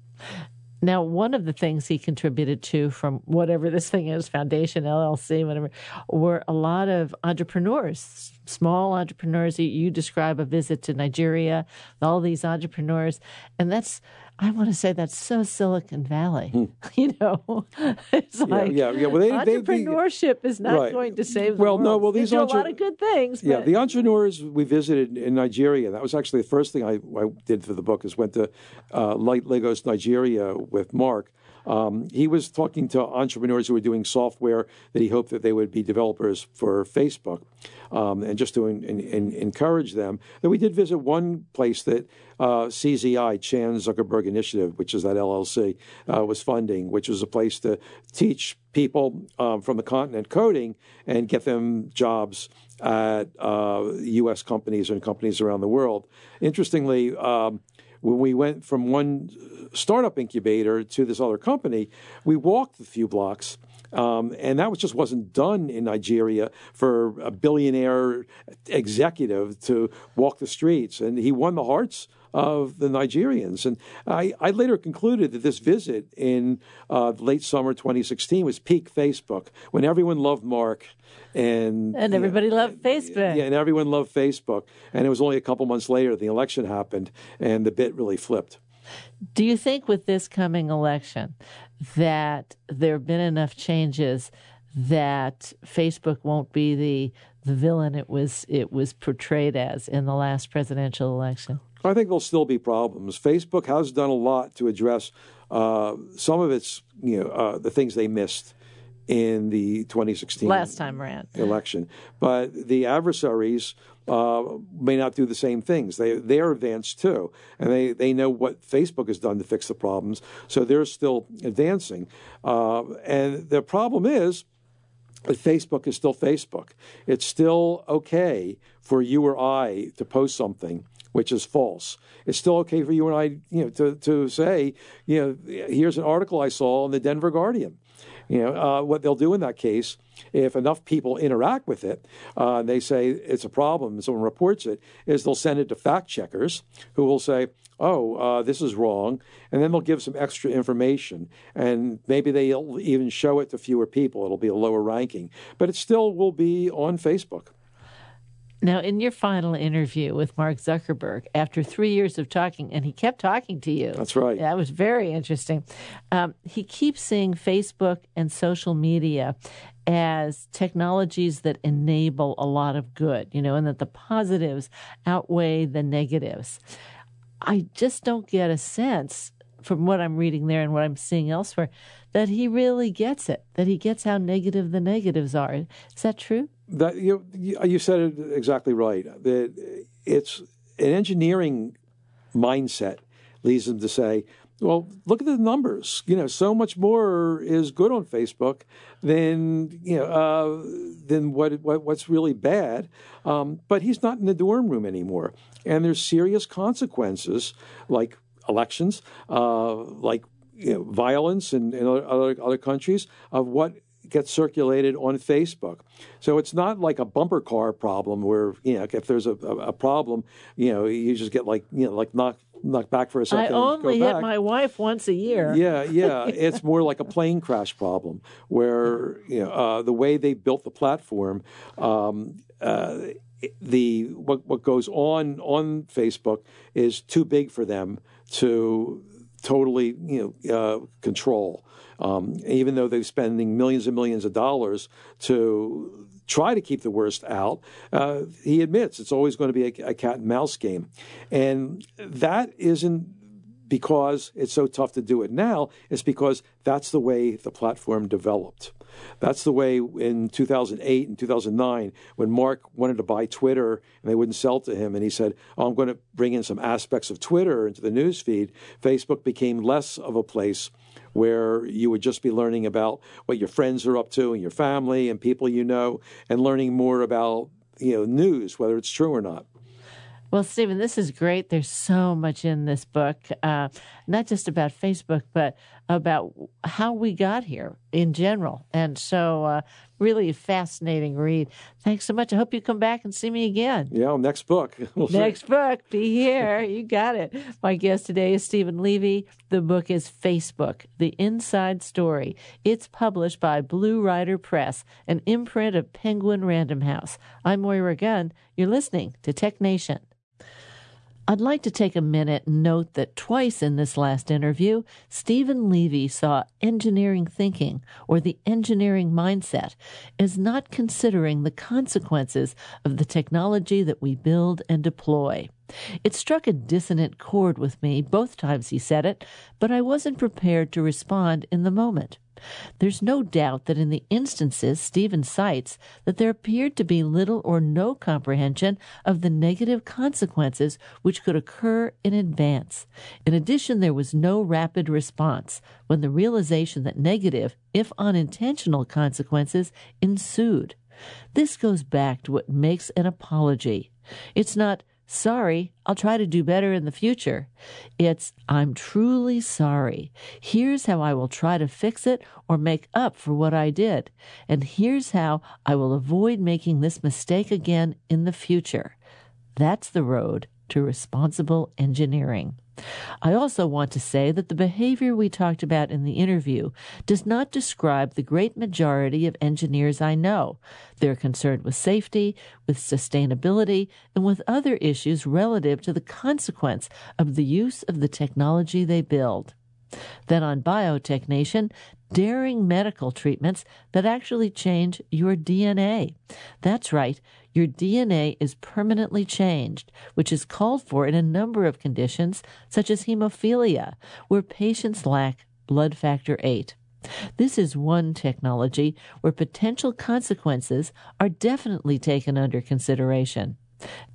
Now, one of the things he contributed to from whatever this thing is, Foundation, LLC, whatever, were a lot of entrepreneurs, small entrepreneurs. You describe a visit to Nigeria, all these entrepreneurs. And that's I want to say that's so Silicon Valley. Hmm. You know, it's yeah, like yeah, yeah. Well, they, entrepreneurship they, is not right. going to save. Well, the no. Well, these they do entre- a lot of good things. Yeah, the entrepreneurs we visited in Nigeria. That was actually the first thing I, I did for the book. Is went to uh, Lagos, Nigeria, with Mark. Um, he was talking to entrepreneurs who were doing software that he hoped that they would be developers for Facebook um, and just to in, in, encourage them. Then we did visit one place that uh, CZI, Chan Zuckerberg Initiative, which is that LLC, uh, was funding, which was a place to teach people um, from the continent coding and get them jobs at uh, U.S. companies and companies around the world. Interestingly, um, when we went from one startup incubator to this other company, we walked a few blocks um, and that was just wasn't done in Nigeria for a billionaire executive to walk the streets. And he won the hearts of the Nigerians. And I, I later concluded that this visit in uh, late summer 2016 was peak Facebook, when everyone loved Mark. And, and everybody know, loved Facebook. Yeah, and everyone loved Facebook. And it was only a couple months later the election happened, and the bit really flipped. Do you think with this coming election that there have been enough changes that Facebook won't be the the villain it was it was portrayed as in the last presidential election? I think there'll still be problems. Facebook has done a lot to address uh, some of its you know uh, the things they missed in the 2016 last time around election, but the adversaries uh, may not do the same things. They they're advanced too, and they, they know what Facebook has done to fix the problems. So they're still advancing. Uh, and the problem is that Facebook is still Facebook. It's still okay for you or I to post something which is false. It's still okay for you and I, you know, to, to say, you know, here's an article I saw in the Denver Guardian. You know, uh, what they'll do in that case, if enough people interact with it, uh, they say it's a problem, someone reports it, is they'll send it to fact checkers who will say, oh, uh, this is wrong. And then they'll give some extra information. And maybe they'll even show it to fewer people. It'll be a lower ranking. But it still will be on Facebook. Now, in your final interview with Mark Zuckerberg, after three years of talking, and he kept talking to you. That's right. That was very interesting. Um, he keeps seeing Facebook and social media as technologies that enable a lot of good, you know, and that the positives outweigh the negatives. I just don't get a sense from what I'm reading there and what I'm seeing elsewhere that he really gets it, that he gets how negative the negatives are. Is that true? That you you said it exactly right. That it's an engineering mindset leads them to say, well, look at the numbers. You know, so much more is good on Facebook than you know uh, than what, what, what's really bad. Um, but he's not in the dorm room anymore, and there's serious consequences like elections, uh, like you know, violence in, in other other countries of what gets circulated on Facebook. So it's not like a bumper car problem where you know if there's a, a, a problem, you know you just get like you know like knocked knocked back for a second. I only hit my wife once a year. Yeah, yeah. it's more like a plane crash problem where you know uh, the way they built the platform. Um, uh, the what what goes on on Facebook is too big for them to totally you know uh, control. Um, even though they're spending millions and millions of dollars to try to keep the worst out, uh, he admits it's always going to be a, a cat and mouse game, and that isn't because it's so tough to do it now. It's because that's the way the platform developed. That's the way in 2008 and 2009 when Mark wanted to buy Twitter and they wouldn't sell to him, and he said, "Oh, I'm going to bring in some aspects of Twitter into the news feed." Facebook became less of a place where you would just be learning about what your friends are up to and your family and people you know, and learning more about you know news, whether it's true or not. Well, Steven, this is great. There's so much in this book, uh, not just about Facebook, but about how we got here in general. And so, uh, really a fascinating read. Thanks so much. I hope you come back and see me again. Yeah, next book. We'll next see. book. Be here. You got it. My guest today is Steven Levy. The book is Facebook, The Inside Story. It's published by Blue Rider Press, an imprint of Penguin Random House. I'm Moira Gunn. You're listening to Tech Nation. I'd like to take a minute and note that twice in this last interview, Steven Levy saw engineering thinking or the engineering mindset as not considering the consequences of the technology that we build and deploy. It struck a dissonant chord with me both times he said it, but I wasn't prepared to respond in the moment. There's no doubt that in the instances Steven cites that there appeared to be little or no comprehension of the negative consequences which could occur in advance. In addition, there was no rapid response when the realization that negative, if unintentional consequences ensued. This goes back to what makes an apology. It's not Sorry, I'll try to do better in the future. It's, I'm truly sorry. Here's how I will try to fix it or make up for what I did. And here's how I will avoid making this mistake again in the future. That's the road to responsible engineering. I also want to say that the behavior we talked about in the interview does not describe the great majority of engineers I know. They're concerned with safety, with sustainability, and with other issues relative to the consequence of the use of the technology they build. Then on Biotech daring medical treatments that actually change your DNA. That's right, your DNA is permanently changed, which is called for in a number of conditions, such as hemophilia, where patients lack blood factor VIII. This is one technology where potential consequences are definitely taken under consideration.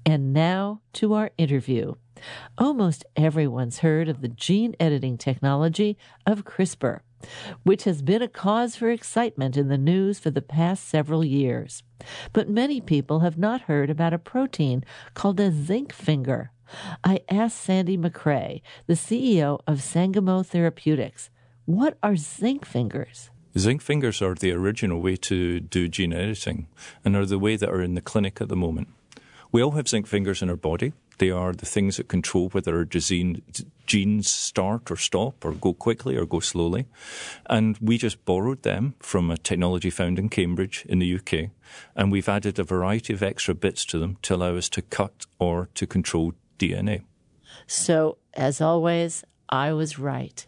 And now to our interview. Almost everyone's heard of the gene editing technology of CRISPR which has been a cause for excitement in the news for the past several years. But many people have not heard about a protein called a zinc finger. I asked Sandy Macrae, the CEO of Sangamo Therapeutics, what are zinc fingers? Zinc fingers are the original way to do gene editing and are the way that are in the clinic at the moment. We all have zinc fingers in our body. They are the things that control whether our genes start or stop or go quickly or go slowly. And we just borrowed them from a technology found in Cambridge in the UK. And we've added a variety of extra bits to them to allow us to cut or to control DNA. So, as always, I was right.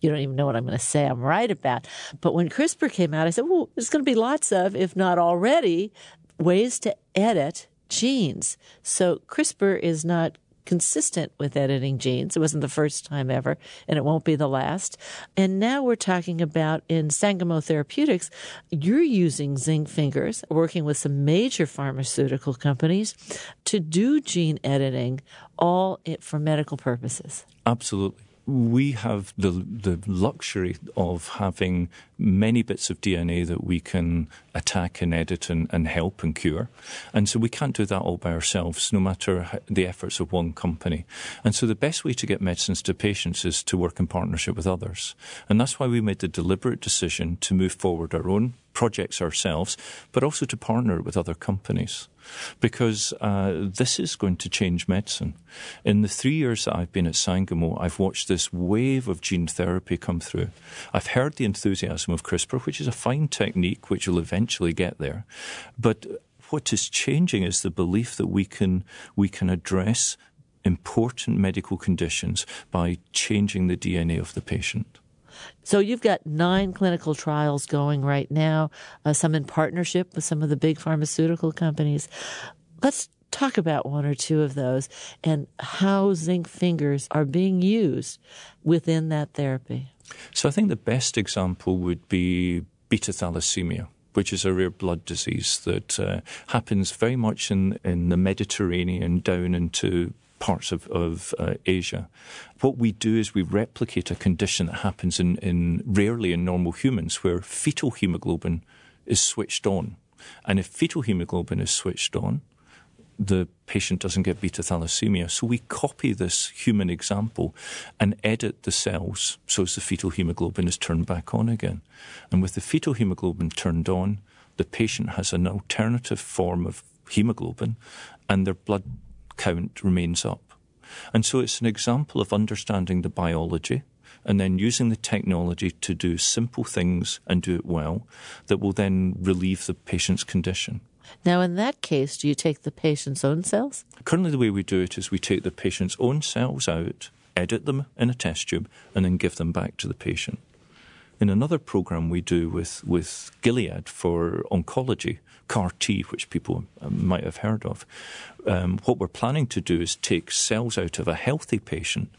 You don't even know what I'm going to say I'm right about. But when CRISPR came out, I said, well, there's going to be lots of, if not already, ways to edit genes. So CRISPR is not consistent with editing genes. It wasn't the first time ever, and it won't be the last. And now we're talking about in Sangamo Therapeutics, you're using zinc fingers, working with some major pharmaceutical companies to do gene editing, all for medical purposes. Absolutely we have the the luxury of having many bits of DNA that we can attack and edit and, and help and cure. And so we can't do that all by ourselves, no matter the efforts of one company. And so the best way to get medicines to patients is to work in partnership with others. And that's why we made the deliberate decision to move forward our own projects ourselves, but also to partner with other companies because uh, this is going to change medicine. In the three years that I've been at Sangamo, I've watched this wave of gene therapy come through. I've heard the enthusiasm of CRISPR, which is a fine technique which will eventually get there. But what is changing is the belief that we can we can address important medical conditions by changing the DNA of the patient. So you've got nine clinical trials going right now, uh, some in partnership with some of the big pharmaceutical companies. Let's talk about one or two of those and how zinc fingers are being used within that therapy. So I think the best example would be beta thalassemia which is a rare blood disease that uh, happens very much in, in the Mediterranean down into parts of, of uh, Asia. What we do is we replicate a condition that happens in, in rarely in normal humans where fetal hemoglobin is switched on. And if fetal hemoglobin is switched on, the patient doesn't get beta thalassemia. So we copy this human example and edit the cells so as the fetal hemoglobin is turned back on again. And with the fetal hemoglobin turned on, the patient has an alternative form of hemoglobin and their blood count remains up. And so it's an example of understanding the biology and then using the technology to do simple things and do it well that will then relieve the patient's condition. Now, in that case, do you take the patient's own cells? Currently, the way we do it is we take the patient's own cells out, edit them in a test tube, and then give them back to the patient. In another program we do with, with Gilead for oncology, CAR T, which people um, might have heard of, um, what we're planning to do is take cells out of a healthy patient,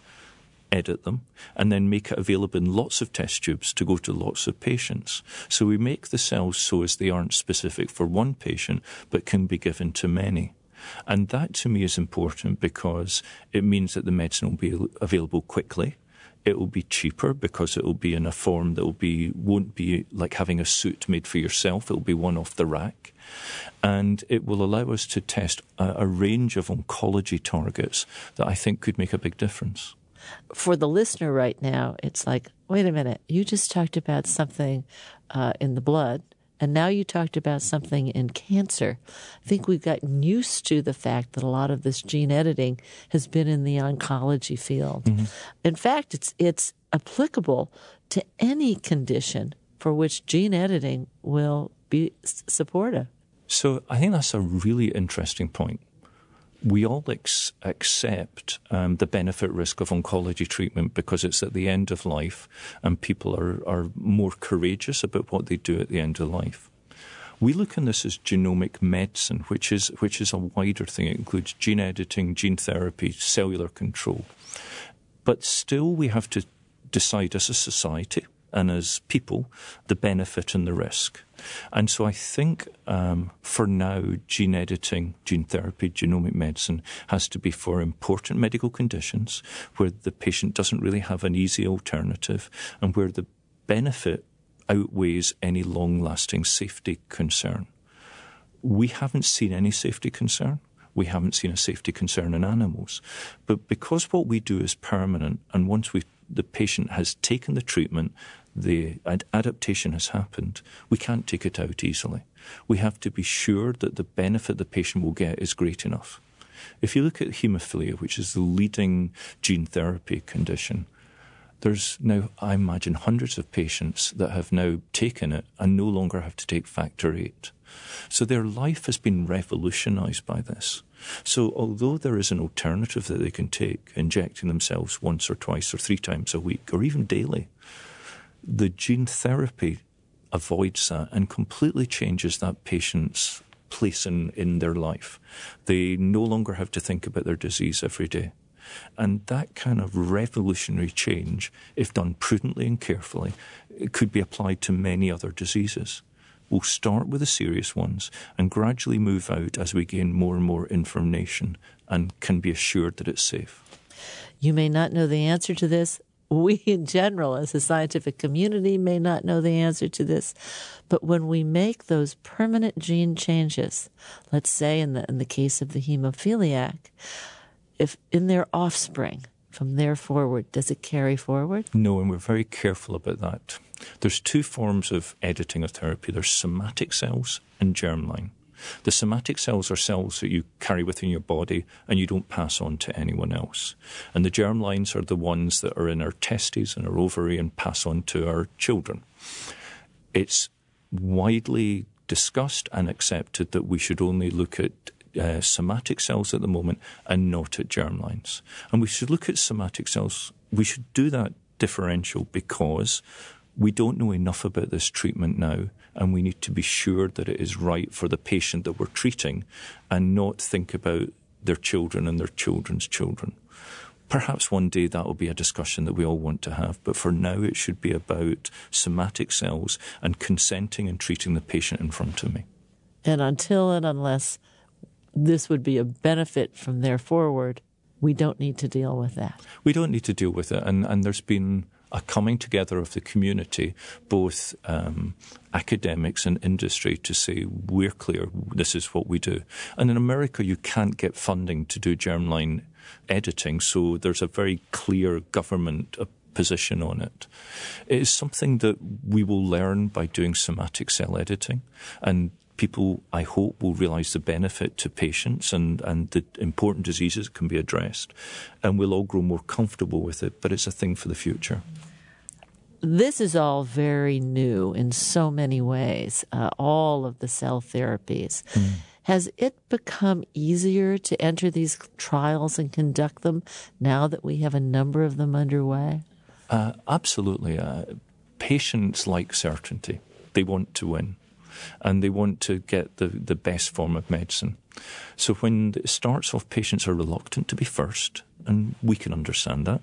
edit them, and then make it available in lots of test tubes to go to lots of patients. So we make the cells so as they aren't specific for one patient, but can be given to many. And that to me is important because it means that the medicine will be available quickly it will be cheaper because it will be in a form that will be won't be like having a suit made for yourself. It will be one off the rack, and it will allow us to test a, a range of oncology targets that I think could make a big difference. For the listener right now, it's like, wait a minute, you just talked about something uh, in the blood and now you talked about something in cancer. I think we've gotten used to the fact that a lot of this gene editing has been in the oncology field. Mm-hmm. In fact, it's it's applicable to any condition for which gene editing will be supportive. So I think that's a really interesting point we all ex- accept um, the benefit risk of oncology treatment because it's at the end of life and people are, are more courageous about what they do at the end of life. We look on this as genomic medicine, which is, which is a wider thing. It includes gene editing, gene therapy, cellular control. But still, we have to decide as a society and as people the benefit and the risk. And so I think um, for now, gene editing, gene therapy, genomic medicine has to be for important medical conditions where the patient doesn't really have an easy alternative and where the benefit outweighs any long lasting safety concern. We haven't seen any safety concern we haven't seen a safety concern in animals. But because what we do is permanent, and once the patient has taken the treatment the ad- adaptation has happened, we can't take it out easily. We have to be sure that the benefit the patient will get is great enough. If you look at haemophilia, which is the leading gene therapy condition, there's now, I imagine, hundreds of patients that have now taken it and no longer have to take factor VIII. So their life has been revolutionized by this. So although there is an alternative that they can take, injecting themselves once or twice or three times a week or even daily, the gene therapy avoids that and completely changes that patient's place in, in their life. They no longer have to think about their disease every day. And that kind of revolutionary change, if done prudently and carefully, could be applied to many other diseases. We'll start with the serious ones and gradually move out as we gain more and more information and can be assured that it's safe. You may not know the answer to this. We, in general, as a scientific community, may not know the answer to this. But when we make those permanent gene changes, let's say in the, in the case of the hemophiliac, if in their offspring, from there forward, does it carry forward? No, and we're very careful about that. There's two forms of editing of therapy there's somatic cells and germline. The somatic cells are cells that you carry within your body and you don't pass on to anyone else. And the germ lines are the ones that are in our testes and our ovary and pass on to our children. It's widely discussed and accepted that we should only look at uh, somatic cells at the moment and not at germ lines. And we should look at somatic cells. We should do that differential because we don't know enough about this treatment now, and we need to be sure that it is right for the patient that we're treating and not think about their children and their children's children. Perhaps one day that will be a discussion that we all want to have, but for now it should be about somatic cells and consenting and treating the patient in front of me. And until and unless this would be a benefit from there forward, we don't need to deal with that. We don't need to deal with it, and, and there's been a coming together of the community, both um, academics and industry, to say we're clear, this is what we do. And in America, you can't get funding to do germline editing, so there's a very clear government position on it. It is something that we will learn by doing somatic cell editing, and people, I hope, will realize the benefit to patients and, and the important diseases can be addressed. And we'll all grow more comfortable with it, but it's a thing for the future. This is all very new in so many ways, uh, all of the cell therapies. Mm. Has it become easier to enter these trials and conduct them now that we have a number of them underway? Uh, absolutely. Uh, patients like certainty, they want to win and they want to get the, the best form of medicine. So when it starts off, patients are reluctant to be first, and we can understand that.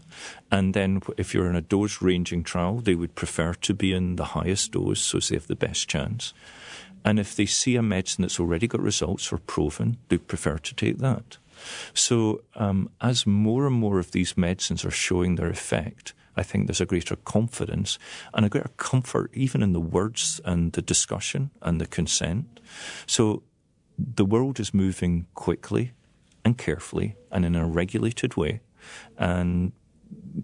And then if you're in a dose ranging trial, they would prefer to be in the highest dose so they have the best chance. And if they see a medicine that's already got results or proven, they prefer to take that. So um, as more and more of these medicines are showing their effect, I think there's a greater confidence and a greater comfort even in the words and the discussion and the consent. So the world is moving quickly and carefully and in a regulated way. And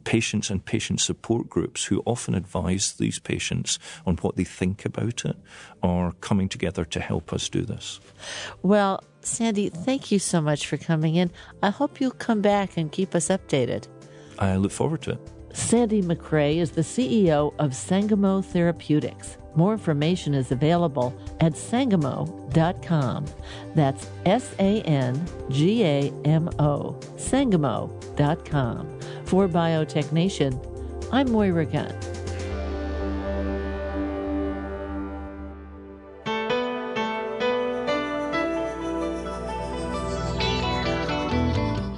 patients and patient support groups who often advise these patients on what they think about it are coming together to help us do this. Well, Sandy, thank you so much for coming in. I hope you'll come back and keep us updated. I look forward to it. Sandy Macrae is the CEO of Sangamo Therapeutics. More information is available at sangamo.com. That's S A N G A M O, sangamo.com. For Biotech Nation, I'm Moira Gunn.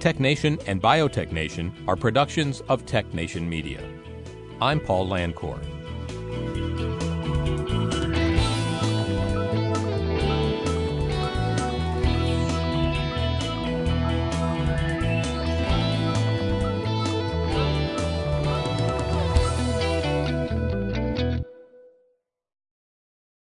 Tech Nation and Biotech Nation are productions of Tech Nation Media. I'm Paul Landcore.